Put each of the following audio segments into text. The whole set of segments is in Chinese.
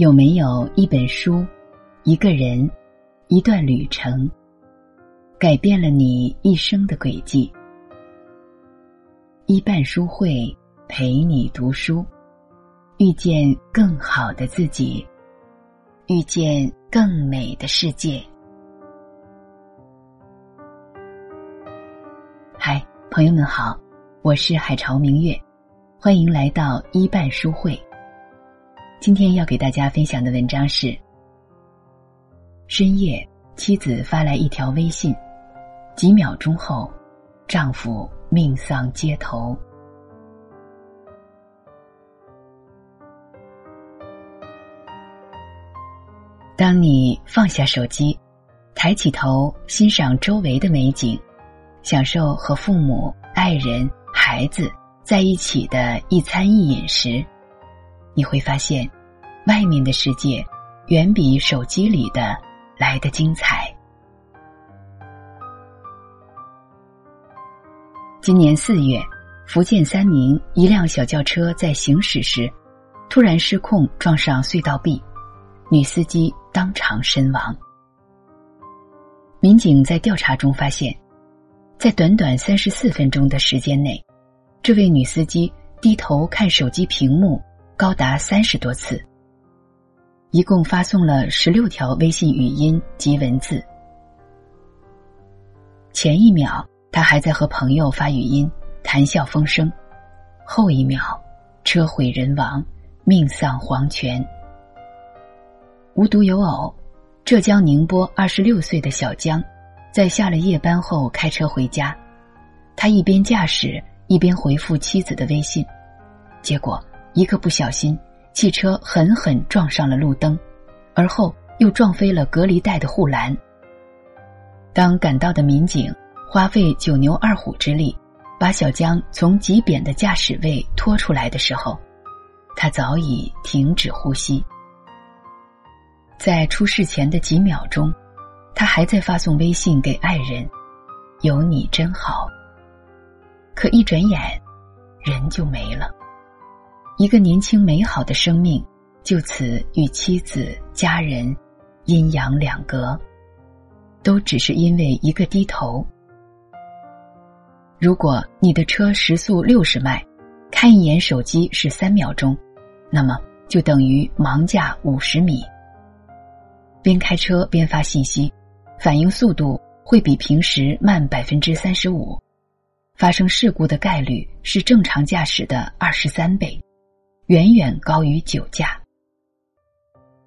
有没有一本书、一个人、一段旅程，改变了你一生的轨迹？一半书会陪你读书，遇见更好的自己，遇见更美的世界。嗨，朋友们好，我是海潮明月，欢迎来到一半书会。今天要给大家分享的文章是：深夜，妻子发来一条微信，几秒钟后，丈夫。命丧街头。当你放下手机，抬起头欣赏周围的美景，享受和父母、爱人、孩子在一起的一餐一饮时，你会发现，外面的世界远比手机里的来的精彩。今年四月，福建三明一辆小轿车在行驶时，突然失控撞上隧道壁，女司机当场身亡。民警在调查中发现，在短短三十四分钟的时间内，这位女司机低头看手机屏幕高达三十多次，一共发送了十六条微信语音及文字。前一秒。他还在和朋友发语音，谈笑风生。后一秒，车毁人亡，命丧黄泉。无独有偶，浙江宁波二十六岁的小江，在下了夜班后开车回家，他一边驾驶一边回复妻子的微信，结果一个不小心，汽车狠狠撞上了路灯，而后又撞飞了隔离带的护栏。当赶到的民警。花费九牛二虎之力，把小江从极扁的驾驶位拖出来的时候，他早已停止呼吸。在出事前的几秒钟，他还在发送微信给爱人：“有你真好。”可一转眼，人就没了，一个年轻美好的生命就此与妻子、家人阴阳两隔，都只是因为一个低头。如果你的车时速六十迈，看一眼手机是三秒钟，那么就等于盲驾五十米。边开车边发信息，反应速度会比平时慢百分之三十五，发生事故的概率是正常驾驶的二十三倍，远远高于酒驾。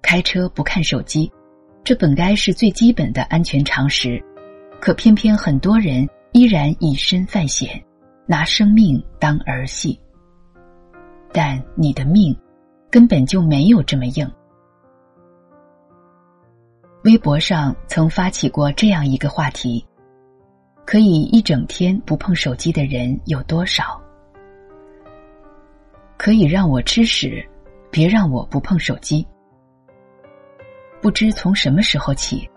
开车不看手机，这本该是最基本的安全常识，可偏偏很多人。依然以身犯险，拿生命当儿戏。但你的命根本就没有这么硬。微博上曾发起过这样一个话题：可以一整天不碰手机的人有多少？可以让我吃屎，别让我不碰手机。不知从什么时候起，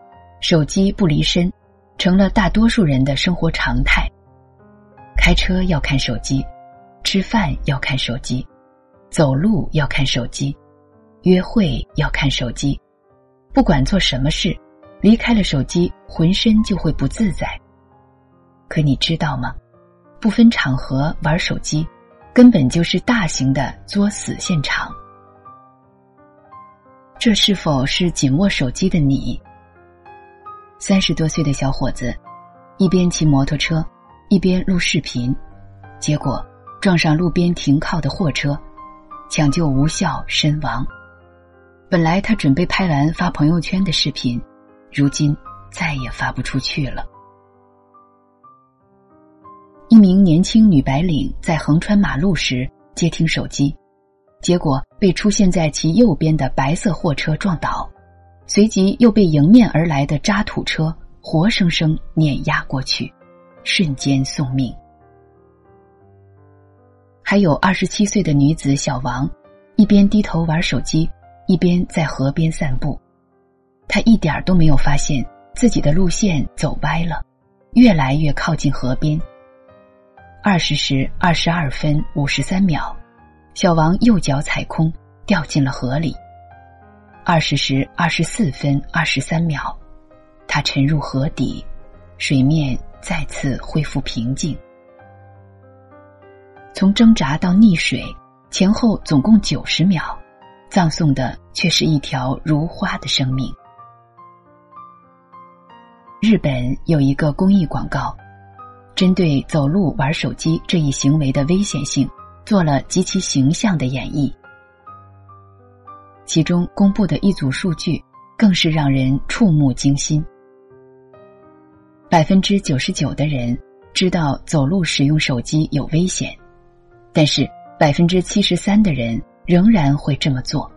手机不离身。成了大多数人的生活常态。开车要看手机，吃饭要看手机，走路要看手机，约会要看手机。不管做什么事，离开了手机，浑身就会不自在。可你知道吗？不分场合玩手机，根本就是大型的作死现场。这是否是紧握手机的你？三十多岁的小伙子，一边骑摩托车，一边录视频，结果撞上路边停靠的货车，抢救无效身亡。本来他准备拍完发朋友圈的视频，如今再也发不出去了。一名年轻女白领在横穿马路时接听手机，结果被出现在其右边的白色货车撞倒。随即又被迎面而来的渣土车活生生碾压过去，瞬间送命。还有二十七岁的女子小王，一边低头玩手机，一边在河边散步。她一点都没有发现自己的路线走歪了，越来越靠近河边。二十时二十二分五十三秒，小王右脚踩空，掉进了河里。二十时二十四分二十三秒，他沉入河底，水面再次恢复平静。从挣扎到溺水，前后总共九十秒，葬送的却是一条如花的生命。日本有一个公益广告，针对走路玩手机这一行为的危险性，做了极其形象的演绎。其中公布的一组数据，更是让人触目惊心：百分之九十九的人知道走路使用手机有危险。但是百分之七十三的人仍然会这么做，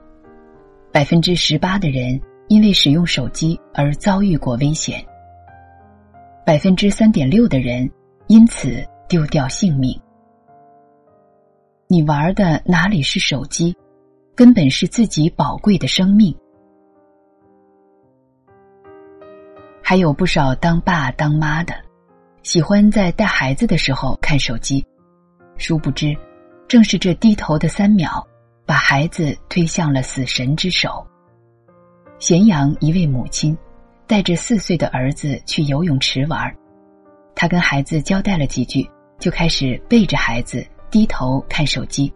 百分之十八的人因为使用手机而遭遇过危险，百分之三点六的人因此丢掉性命。你玩的哪里是手机，根本是自己宝贵的生命。还有不少当爸当妈的，喜欢在带孩子的时候看手机，殊不知。正是这低头的三秒，把孩子推向了死神之手。咸阳一位母亲，带着四岁的儿子去游泳池玩，他跟孩子交代了几句，就开始背着孩子低头看手机，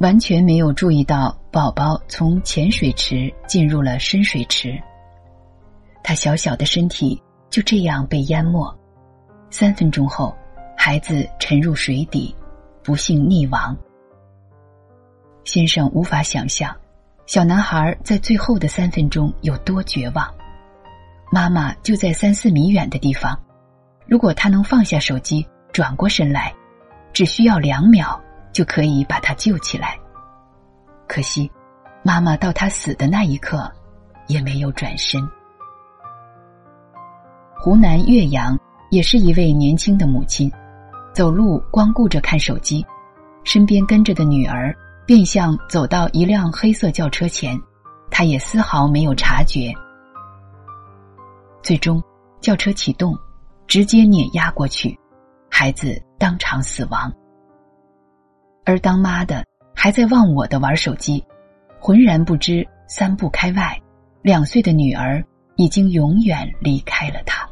完全没有注意到宝宝从浅水池进入了深水池。他小小的身体就这样被淹没，三分钟后，孩子沉入水底，不幸溺亡。先生无法想象，小男孩在最后的三分钟有多绝望。妈妈就在三四米远的地方，如果他能放下手机，转过身来，只需要两秒就可以把他救起来。可惜，妈妈到他死的那一刻也没有转身。湖南岳阳也是一位年轻的母亲，走路光顾着看手机，身边跟着的女儿。变相走到一辆黑色轿车前，他也丝毫没有察觉。最终，轿车启动，直接碾压过去，孩子当场死亡。而当妈的还在忘我的玩手机，浑然不知三步开外，两岁的女儿已经永远离开了他。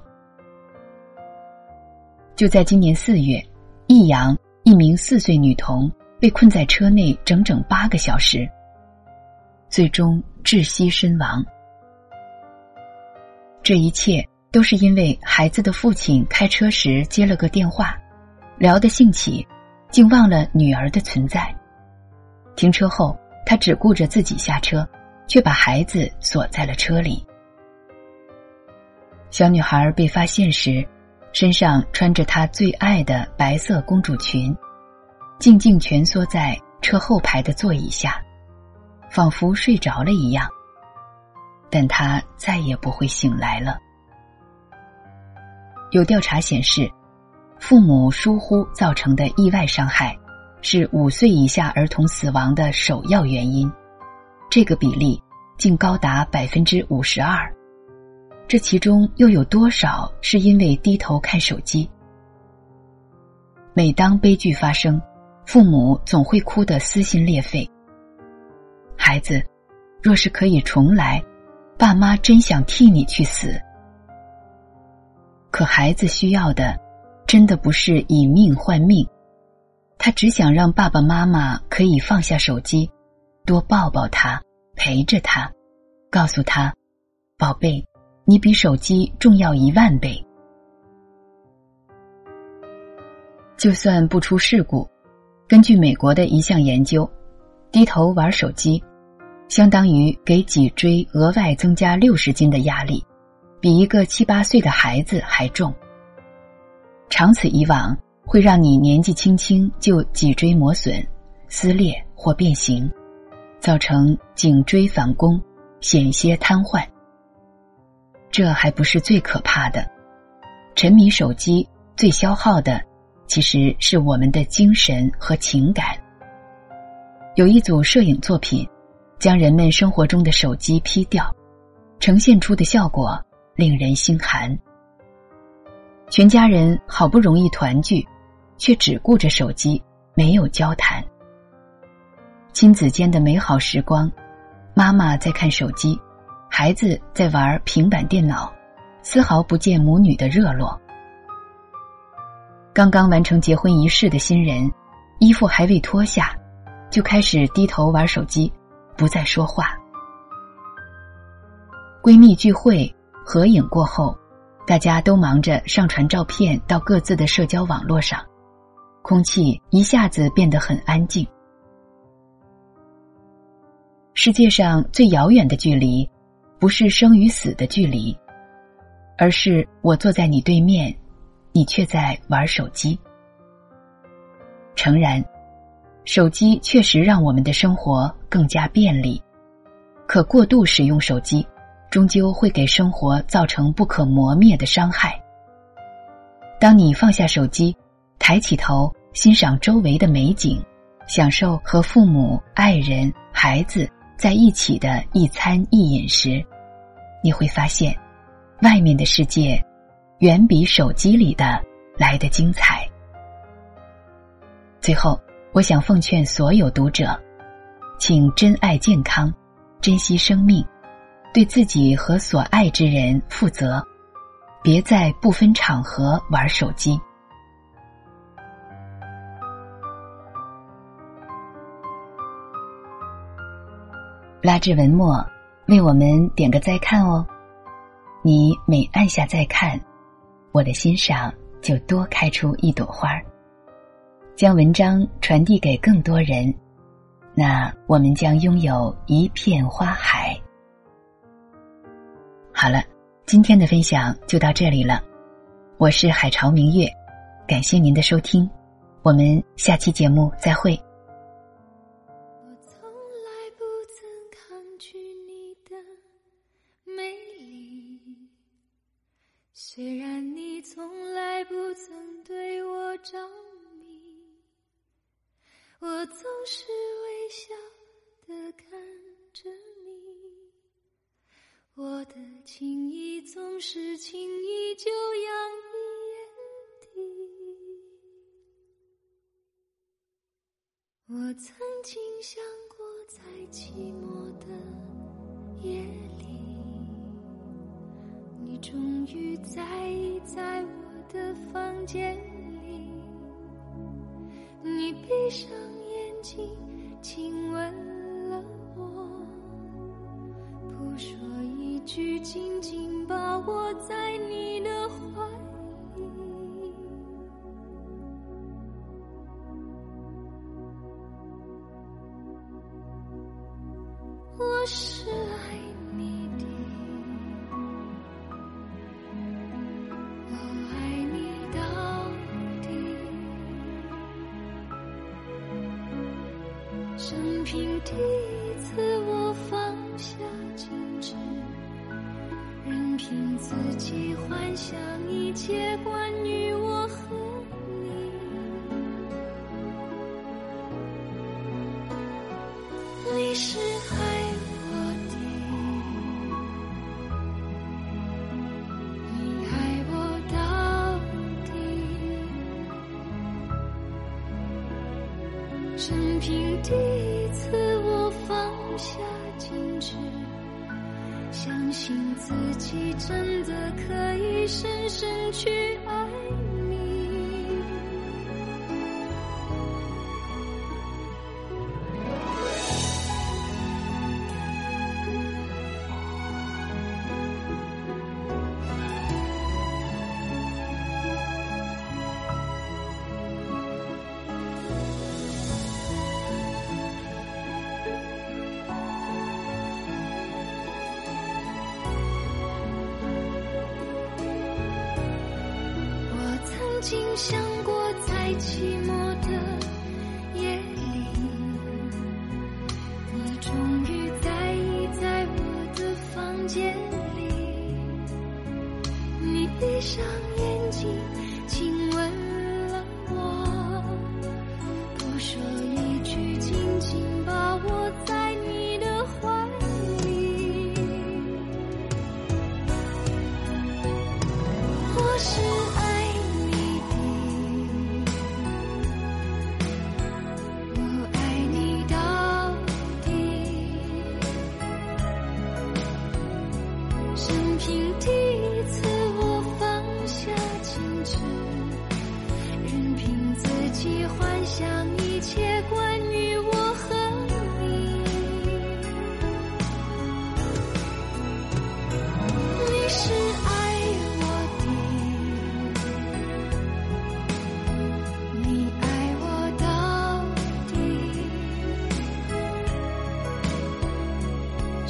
就在今年四月，益阳一名四岁女童。被困在车内整整八个小时，最终窒息身亡。这一切都是因为孩子的父亲开车时接了个电话，聊得兴起，竟忘了女儿的存在。停车后，他只顾着自己下车，却把孩子锁在了车里。小女孩被发现时，身上穿着她最爱的白色公主裙。静静蜷缩在车后排的座椅下，仿佛睡着了一样。但她再也不会醒来了。有调查显示，父母疏忽造成的意外伤害，是五岁以下儿童死亡的首要原因，这个比例竟高达百分之五十二。这其中又有多少是因为低头看手机？每当悲剧发生。父母总会哭得撕心裂肺。孩子，若是可以重来，爸妈真想替你去死。可孩子需要的，真的不是以命换命，他只想让爸爸妈妈可以放下手机，多抱抱他，陪着他，告诉他：“宝贝，你比手机重要一万倍。”就算不出事故。根据美国的一项研究，低头玩手机，相当于给脊椎额外增加六十斤的压力，比一个七八岁的孩子还重。长此以往，会让你年纪轻轻就脊椎磨损、撕裂或变形，造成颈椎反弓、险些瘫痪。这还不是最可怕的，沉迷手机最消耗的。其实是我们的精神和情感。有一组摄影作品，将人们生活中的手机 P 掉，呈现出的效果令人心寒。全家人好不容易团聚，却只顾着手机，没有交谈。亲子间的美好时光，妈妈在看手机，孩子在玩平板电脑，丝毫不见母女的热络。刚刚完成结婚仪式的新人，衣服还未脱下，就开始低头玩手机，不再说话。闺蜜聚会合影过后，大家都忙着上传照片到各自的社交网络上，空气一下子变得很安静。世界上最遥远的距离。不是生与死的距离，而是我坐在你对面，你却在玩手机。诚然，手机确实让我们的生活更加便利，可过度使用手机，终究会给生活造成不可磨灭的伤害。当你放下手机，抬起头欣赏周围的美景，享受和父母、爱人、孩子。在一起的一餐一饮时，你会发现，外面的世界远比手机里的来的精彩。最后，我想奉劝所有读者，请珍爱健康，珍惜生命，对自己和所爱之人负责，别在不分场合玩手机。拉至文末，为我们点个再看哦。你每按下再看，我的心上就多开出一朵花儿。将文章传递给更多人，那我们将拥有一片花海。好了，今天的分享就到这里了。我是海潮明月，感谢您的收听，我们下期节目再会。我从来不曾抗拒你的美丽虽然你从来不曾对我着迷，我总是微笑的看着你，我的情意总是轻易就洋溢眼底。我曾经想过，在寂寞的夜里。你终于在意在我的房间里，你闭上眼睛亲吻紧紧把握在你的。怀里，我是爱你的，我爱你到底。生平第一次，我放下矜。凭自己幻想一切关于我和你。你是爱我的，你爱我到底，任凭第一次，我放下矜持。相信自己真的可以深深去爱。想过，在寂寞的夜里，你终于在意在我的房间里，你闭上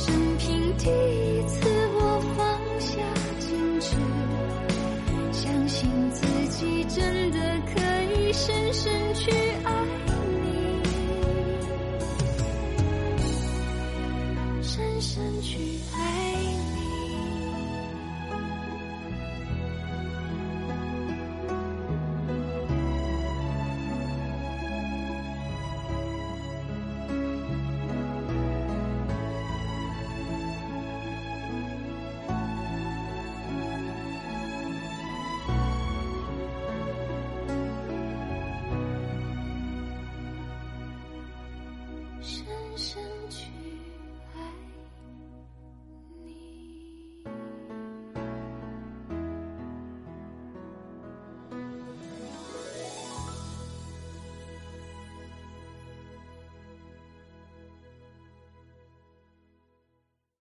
生平第一次我放下矜持相信自己真的可以深深去爱。